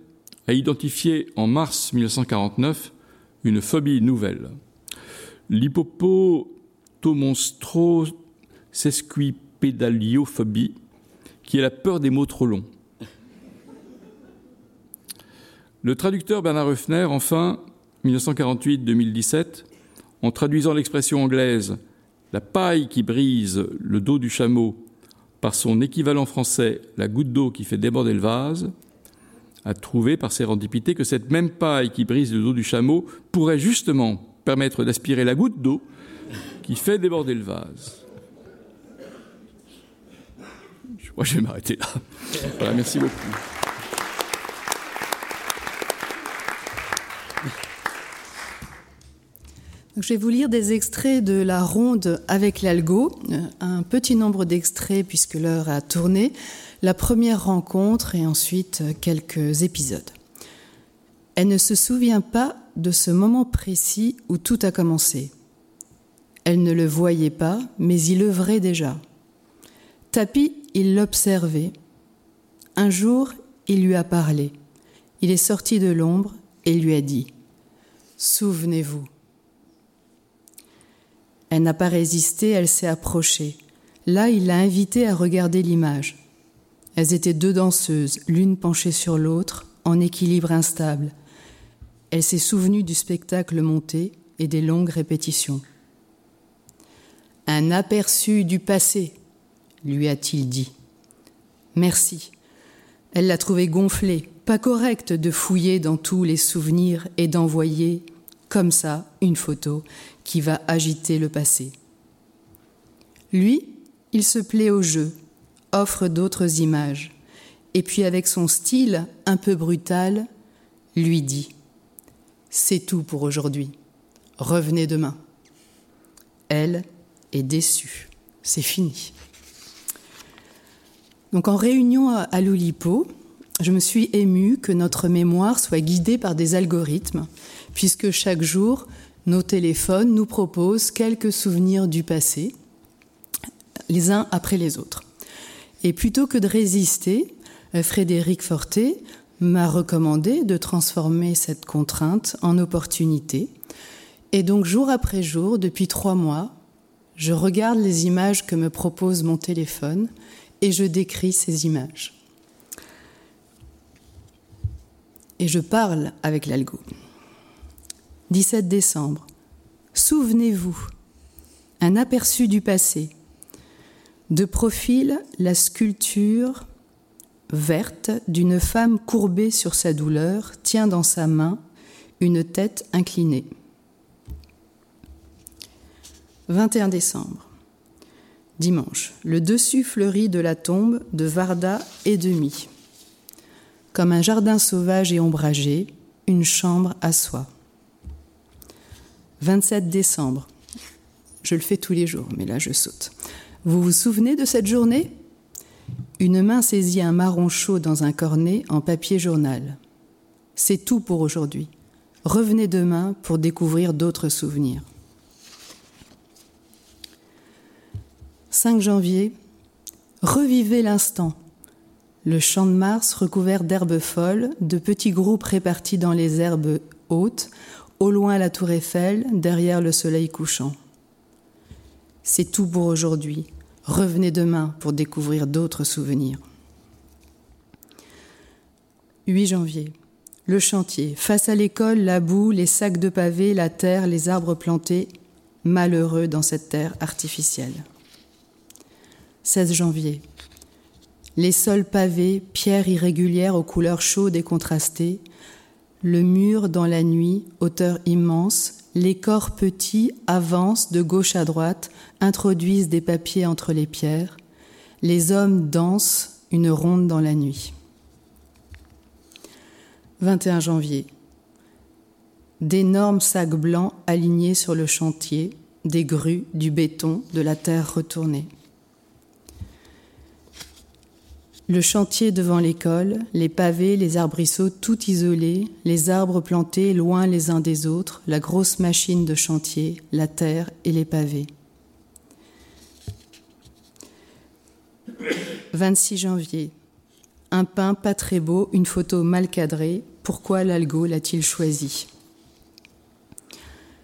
a identifié en mars 1949 une phobie nouvelle. L'hippopotomonstro sesquipédaliophobie, qui est la peur des mots trop longs. Le traducteur Bernard Höfner, enfin, 1948-2017, en traduisant l'expression anglaise la paille qui brise le dos du chameau par son équivalent français la goutte d'eau qui fait déborder le vase, a trouvé par sérendipité que cette même paille qui brise le dos du chameau pourrait justement permettre d'aspirer la goutte d'eau qui fait déborder le vase. Je je vais m'arrêter là. Voilà, merci beaucoup. Je vais vous lire des extraits de La Ronde avec l'Algo, euh, un petit nombre d'extraits puisque l'heure a tourné, la première rencontre et ensuite euh, quelques épisodes. Elle ne se souvient pas de ce moment précis où tout a commencé. Elle ne le voyait pas, mais il œuvrait déjà. Tapi, il l'observait. Un jour, il lui a parlé. Il est sorti de l'ombre et lui a dit Souvenez-vous. Elle n'a pas résisté, elle s'est approchée. Là, il l'a invitée à regarder l'image. Elles étaient deux danseuses, l'une penchée sur l'autre, en équilibre instable. Elle s'est souvenue du spectacle monté et des longues répétitions. Un aperçu du passé, lui a-t-il dit. Merci. Elle l'a trouvé gonflé, pas correct de fouiller dans tous les souvenirs et d'envoyer, comme ça, une photo qui va agiter le passé. Lui, il se plaît au jeu, offre d'autres images, et puis avec son style un peu brutal, lui dit ⁇ C'est tout pour aujourd'hui, revenez demain ⁇ Elle est déçue, c'est fini. Donc en réunion à l'Oulipo, je me suis émue que notre mémoire soit guidée par des algorithmes, puisque chaque jour, nos téléphones nous proposent quelques souvenirs du passé, les uns après les autres. Et plutôt que de résister, euh, Frédéric Forté m'a recommandé de transformer cette contrainte en opportunité. Et donc jour après jour, depuis trois mois, je regarde les images que me propose mon téléphone et je décris ces images. Et je parle avec l'algo. 17 décembre. Souvenez-vous, un aperçu du passé. De profil, la sculpture verte d'une femme courbée sur sa douleur tient dans sa main une tête inclinée. 21 décembre. Dimanche. Le dessus fleuri de la tombe de Varda et demi. Comme un jardin sauvage et ombragé, une chambre à soi. 27 décembre. Je le fais tous les jours, mais là je saute. Vous vous souvenez de cette journée? Une main saisit un marron chaud dans un cornet en papier journal. C'est tout pour aujourd'hui. Revenez demain pour découvrir d'autres souvenirs. 5 janvier. Revivez l'instant. Le champ de Mars recouvert d'herbes folles, de petits groupes répartis dans les herbes hautes, au loin la tour Eiffel, derrière le soleil couchant. C'est tout pour aujourd'hui. Revenez demain pour découvrir d'autres souvenirs. 8 janvier. Le chantier. Face à l'école, la boue, les sacs de pavés, la terre, les arbres plantés. Malheureux dans cette terre artificielle. 16 janvier. Les sols pavés, pierres irrégulières aux couleurs chaudes et contrastées, le mur dans la nuit, hauteur immense, les corps petits avancent de gauche à droite, introduisent des papiers entre les pierres. Les hommes dansent une ronde dans la nuit. 21 janvier. D'énormes sacs blancs alignés sur le chantier, des grues, du béton, de la terre retournée. Le chantier devant l'école, les pavés, les arbrisseaux tout isolés, les arbres plantés loin les uns des autres, la grosse machine de chantier, la terre et les pavés. 26 janvier. Un pain pas très beau, une photo mal cadrée. Pourquoi l'algo l'a-t-il choisi?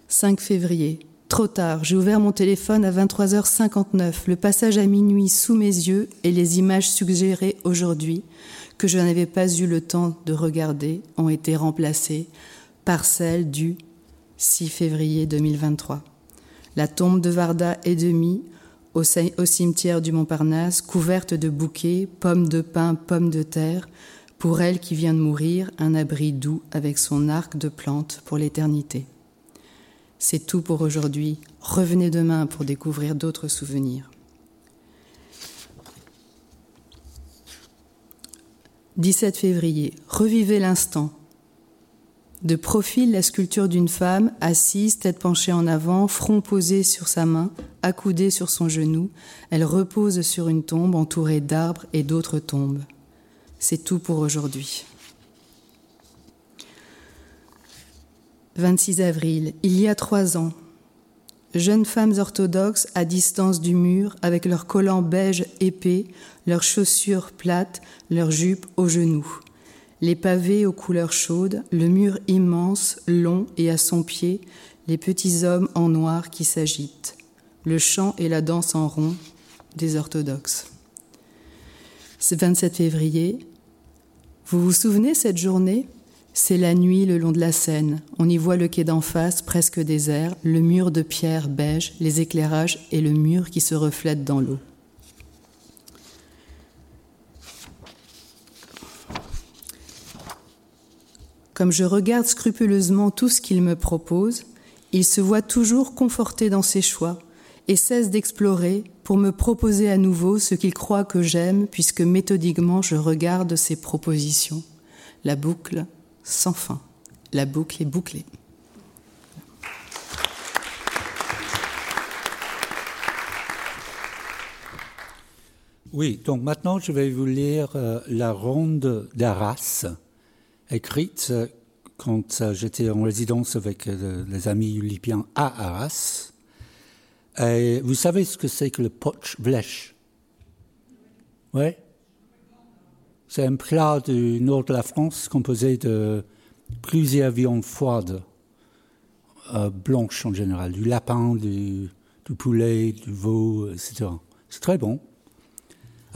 5 février. Trop tard, j'ai ouvert mon téléphone à 23h59, le passage à minuit sous mes yeux et les images suggérées aujourd'hui, que je n'avais pas eu le temps de regarder, ont été remplacées par celles du 6 février 2023. La tombe de Varda est demi au, au cimetière du Montparnasse, couverte de bouquets, pommes de pin, pommes de terre, pour elle qui vient de mourir, un abri doux avec son arc de plantes pour l'éternité. C'est tout pour aujourd'hui. Revenez demain pour découvrir d'autres souvenirs. 17 février. Revivez l'instant. De profil, la sculpture d'une femme, assise, tête penchée en avant, front posé sur sa main, accoudée sur son genou. Elle repose sur une tombe entourée d'arbres et d'autres tombes. C'est tout pour aujourd'hui. 26 avril, il y a trois ans. Jeunes femmes orthodoxes à distance du mur, avec leurs collants beige épais, leurs chaussures plates, leurs jupes aux genoux. Les pavés aux couleurs chaudes, le mur immense, long et à son pied, les petits hommes en noir qui s'agitent. Le chant et la danse en rond des orthodoxes. Ce 27 février, vous vous souvenez cette journée? C'est la nuit le long de la Seine. On y voit le quai d'en face, presque désert, le mur de pierre beige, les éclairages et le mur qui se reflète dans l'eau. Comme je regarde scrupuleusement tout ce qu'il me propose, il se voit toujours conforté dans ses choix et cesse d'explorer pour me proposer à nouveau ce qu'il croit que j'aime puisque méthodiquement je regarde ses propositions. La boucle sans fin. La boucle est bouclée. Oui, donc maintenant je vais vous lire euh, la ronde d'Arras, écrite euh, quand euh, j'étais en résidence avec les amis libyens à Arras. Et vous savez ce que c'est que le poch vlech Oui c'est un plat du nord de la France composé de plusieurs viandes froides, euh, blanches en général, du lapin, du, poulet, du veau, etc. C'est très bon.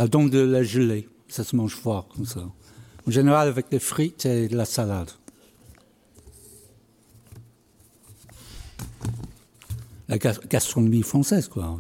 Euh, donc de la gelée, ça se mange froid comme ça. En général avec des frites et de la salade. La gastronomie française, quoi.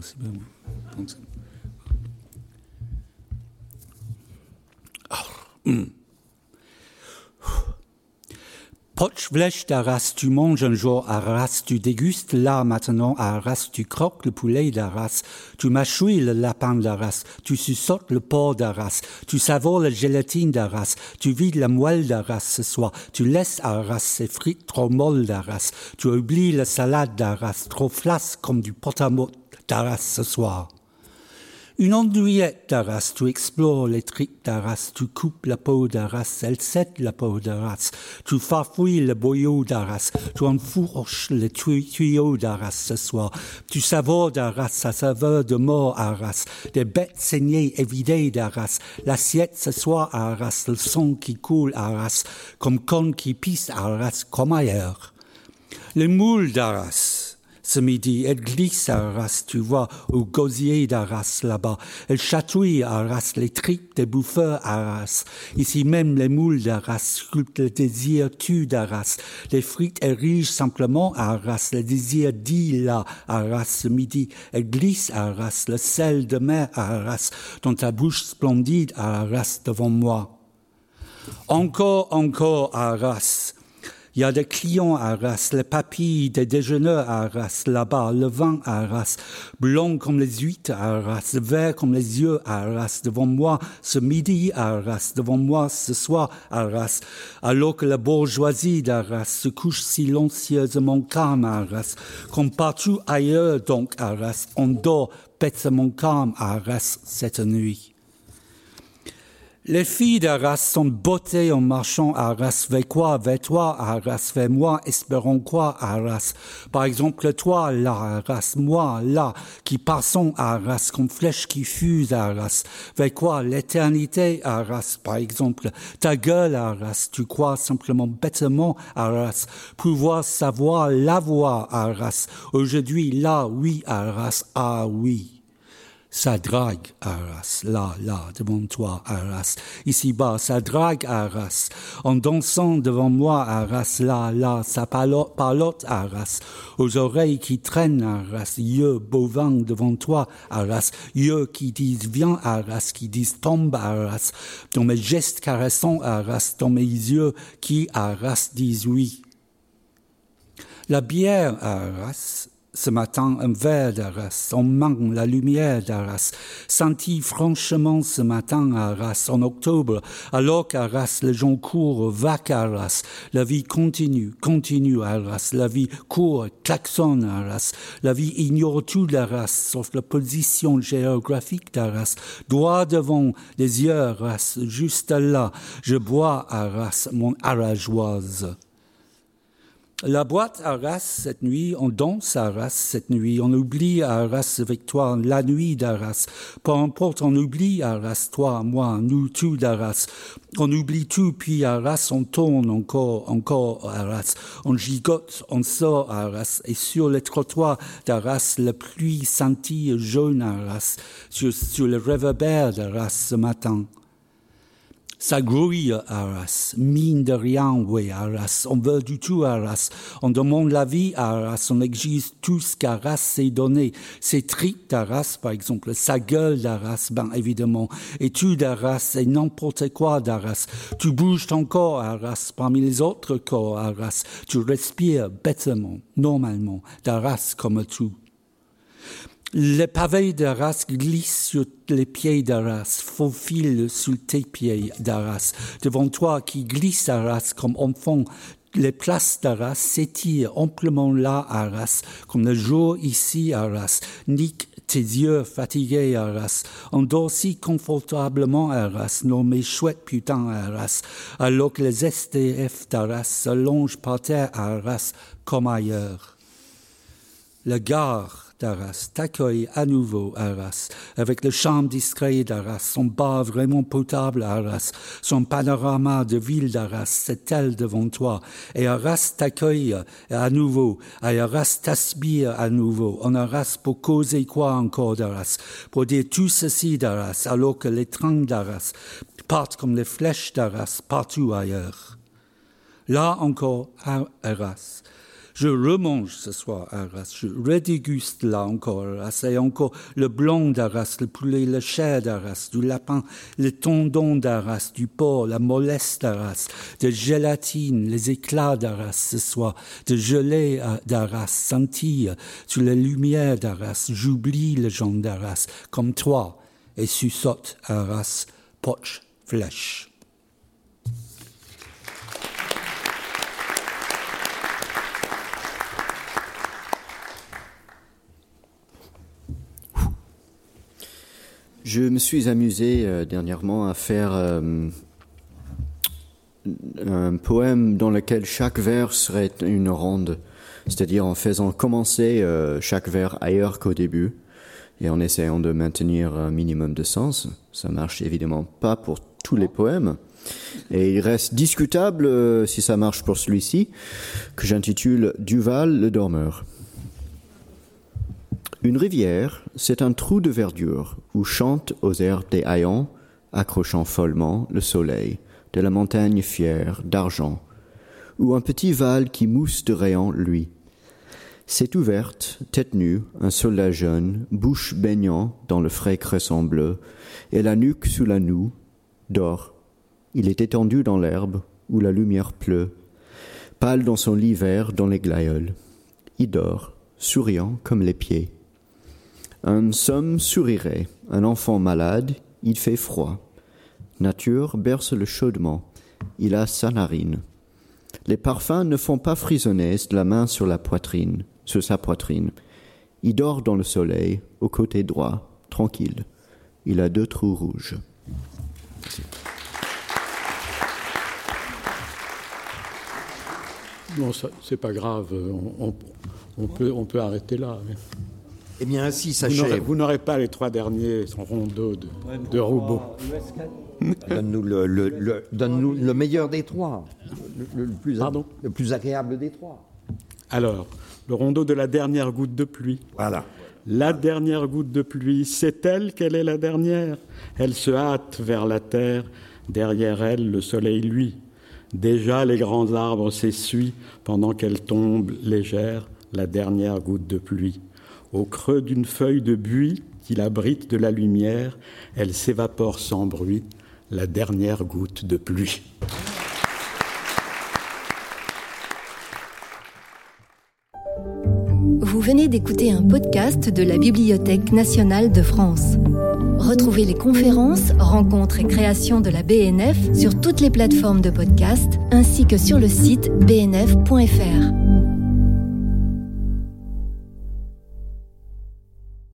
Poch vlech d'Arras, tu manges un jour à Arras, tu dégustes là maintenant à Arras, tu croques le poulet d'Arras, tu mâchouilles le lapin d'Arras, tu suçotes le porc d'Arras, tu savoures la gélatine d'Arras, tu vides la moelle d'Arras ce soir, tu laisses à Arras ses frites trop molles d'Arras, tu oublies la salade d'Arras, trop flasque comme du pot-à-mot d'Arras ce soir. Une andouillette d'Arras, tu explores les tripes d'Arras, tu coupes la peau d'Arras, elle sète la peau d'Arras, tu farfouilles le boyau d'Arras, tu enfourches les tuyaux d'Arras ce soir, tu savoures d'Arras, sa saveur de mort Arras, des bêtes saignées et vidées d'Arras, l'assiette ce soir Arras, le son qui coule Arras, comme con qui pisse Arras, comme ailleurs. Les moules d'Arras, ce midi. Elle glisse à Arras, tu vois, au gosier d'Arras là-bas. Elle chatouille à Arras les tripes des bouffeurs à Arras. Ici même, les moules d'Arras sculptent le désir tu d'Arras. Les frites érigent simplement à Arras. Le désir dit là à Arras ce midi. Elle glisse à Arras le sel de mer à Arras, dans ta bouche splendide à Arras devant moi. Encore, encore Arras. Il y a des clients à Arras, les papilles des déjeuneurs à Arras, là-bas, le vin à Arras, blanc comme les huîtres à Arras, vert comme les yeux à Arras, devant moi ce midi à Arras, devant moi ce soir à Arras, alors que la bourgeoisie d'Arras se couche silencieusement calme à Arras, comme partout ailleurs donc à Arras, on dort bêtement calme à Arras cette nuit. Les filles d'Arras sont beauté en marchant Arras vers quoi, vers toi, Arras, vers moi, espérons quoi, Arras. Par exemple, toi, là, Arras, moi, là, qui passons Arras, comme flèche qui fuse Arras. Vers quoi, l'éternité, Arras, par exemple. Ta gueule, Arras, tu crois simplement bêtement, Arras. Pouvoir savoir la voix, Arras. Aujourd'hui, là, oui, Arras, ah oui ça drague Arras, là, là, devant toi, Arras, ici-bas, ça drague Arras, en dansant devant moi, Arras, là, là, ça parlote Arras, aux oreilles qui traînent Arras, yeux bovins devant toi, Arras, yeux qui disent viens Arras, qui disent tombe Arras, dans mes gestes caressants Arras, dans mes yeux qui Arras disent oui. La bière Arras, ce matin un verre d'Arras, on manque la lumière d'Arras, senti franchement ce matin à Arras, en octobre, alors qu'Arras, les gens courent, va Arras, la vie continue, continue à Arras, la vie court, klaxonne à Arras, la vie ignore tout d'Arras, sauf la position géographique d'Arras, droit devant les yeux Arras, juste là, je bois Arras, mon arageoise. La boîte Arras cette nuit, on danse Arras cette nuit, on oublie Arras avec toi la nuit d'Arras. Peu importe, on oublie Arras, toi, moi, nous, tout d'Arras. On oublie tout, puis Arras, on tourne encore, encore Arras. On gigote, on sort Arras. Et sur les trottoirs d'Arras, la pluie scintille jaune Arras, sur, sur le réverbère d'Arras ce matin. Ça grouille à Arras, mine de rien, oui, Arras. On veut du tout Arras. On demande la vie à Arras. On exige tout ce qu'Arras s'est donné. Ses tripes d'Arras, par exemple, sa gueule d'Arras, ben évidemment, et tout d'Arras, et n'importe quoi d'Arras. Tu bouges ton corps Arras parmi les autres corps Arras. Tu respires bêtement, normalement, d'Arras comme tout. Le pavé d'Arras glisse sur les pieds d'Arras, faufile sous tes pieds d'Arras. Devant toi qui glisse Arras comme enfant, les places d'Arras s'étirent amplement là Arras, comme le jour ici Arras. Nique tes yeux fatigués Arras, endorsis confortablement Arras, nommé chouette putain Arras, alors que les STF d'Arras se longent par terre Arras comme ailleurs. La gare d'Arras t'accueille à nouveau Arras, avec le charme discret d'Arras, son bar vraiment potable Arras, son panorama de ville d'Arras s'étale devant toi, et Arras t'accueille à nouveau, et Arras t'aspire à nouveau, en Arras pour causer quoi encore d'Arras, pour dire tout ceci d'Arras, alors que les trains d'Arras partent comme les flèches d'Arras partout ailleurs. Là encore, Arras, je remange ce soir Arras, je redéguste là encore. Arras, et encore le blanc d'Arras, le poulet, le chair d'Arras, du lapin, le tendon d'Arras, du porc, la mollesse d'Arras, de gélatine, les éclats d'Arras ce soir, de gelée d'Arras, scintille sur les lumières d'Arras, j'oublie le gens d'Arras, comme toi, et suçote Arras, poche, flèche. Je me suis amusé euh, dernièrement à faire euh, un poème dans lequel chaque vers serait une ronde, c'est-à-dire en faisant commencer euh, chaque vers ailleurs qu'au début et en essayant de maintenir un minimum de sens. Ça marche évidemment pas pour tous les poèmes. Et il reste discutable si ça marche pour celui-ci, que j'intitule Duval le dormeur. Une rivière, c'est un trou de verdure où chantent aux airs des haillons, accrochant follement le soleil, de la montagne fière d'argent, ou un petit val qui mousse de rayons lui. C'est ouverte, tête nue, un soldat jeune, bouche baignant dans le frais cresson bleu, et la nuque sous la noue, dort. Il est étendu dans l'herbe, où la lumière pleut, pâle dans son lit vert dans les glaïeuls. Il dort, souriant comme les pieds. Un somme sourirait, un enfant malade, il fait froid. Nature berce-le chaudement, il a sa narine. Les parfums ne font pas frissonner la main sur la poitrine, sur sa poitrine. Il dort dans le soleil, au côté droit, tranquille. Il a deux trous rouges. Non, c'est pas grave, on peut arrêter là. Eh bien, ainsi s'achève. Vous n'aurez pas les trois derniers rondeaux de, de Roubaud. <laughs> Donne-nous le, le, donne le, meilleur des trois, le, plus, Pardon le plus agréable des trois. Alors, le rondeau de la dernière goutte de pluie. Voilà. La dernière goutte de pluie, c'est elle qu'elle est la dernière. Elle se hâte vers la terre, derrière elle le soleil lui. Déjà les grands arbres s'essuient pendant qu'elle tombe légère, la dernière goutte de pluie. Au creux d'une feuille de buis qui l'abrite de la lumière, elle s'évapore sans bruit, la dernière goutte de pluie. Vous venez d'écouter un podcast de la Bibliothèque nationale de France. Retrouvez les conférences, rencontres et créations de la BNF sur toutes les plateformes de podcast ainsi que sur le site bnf.fr.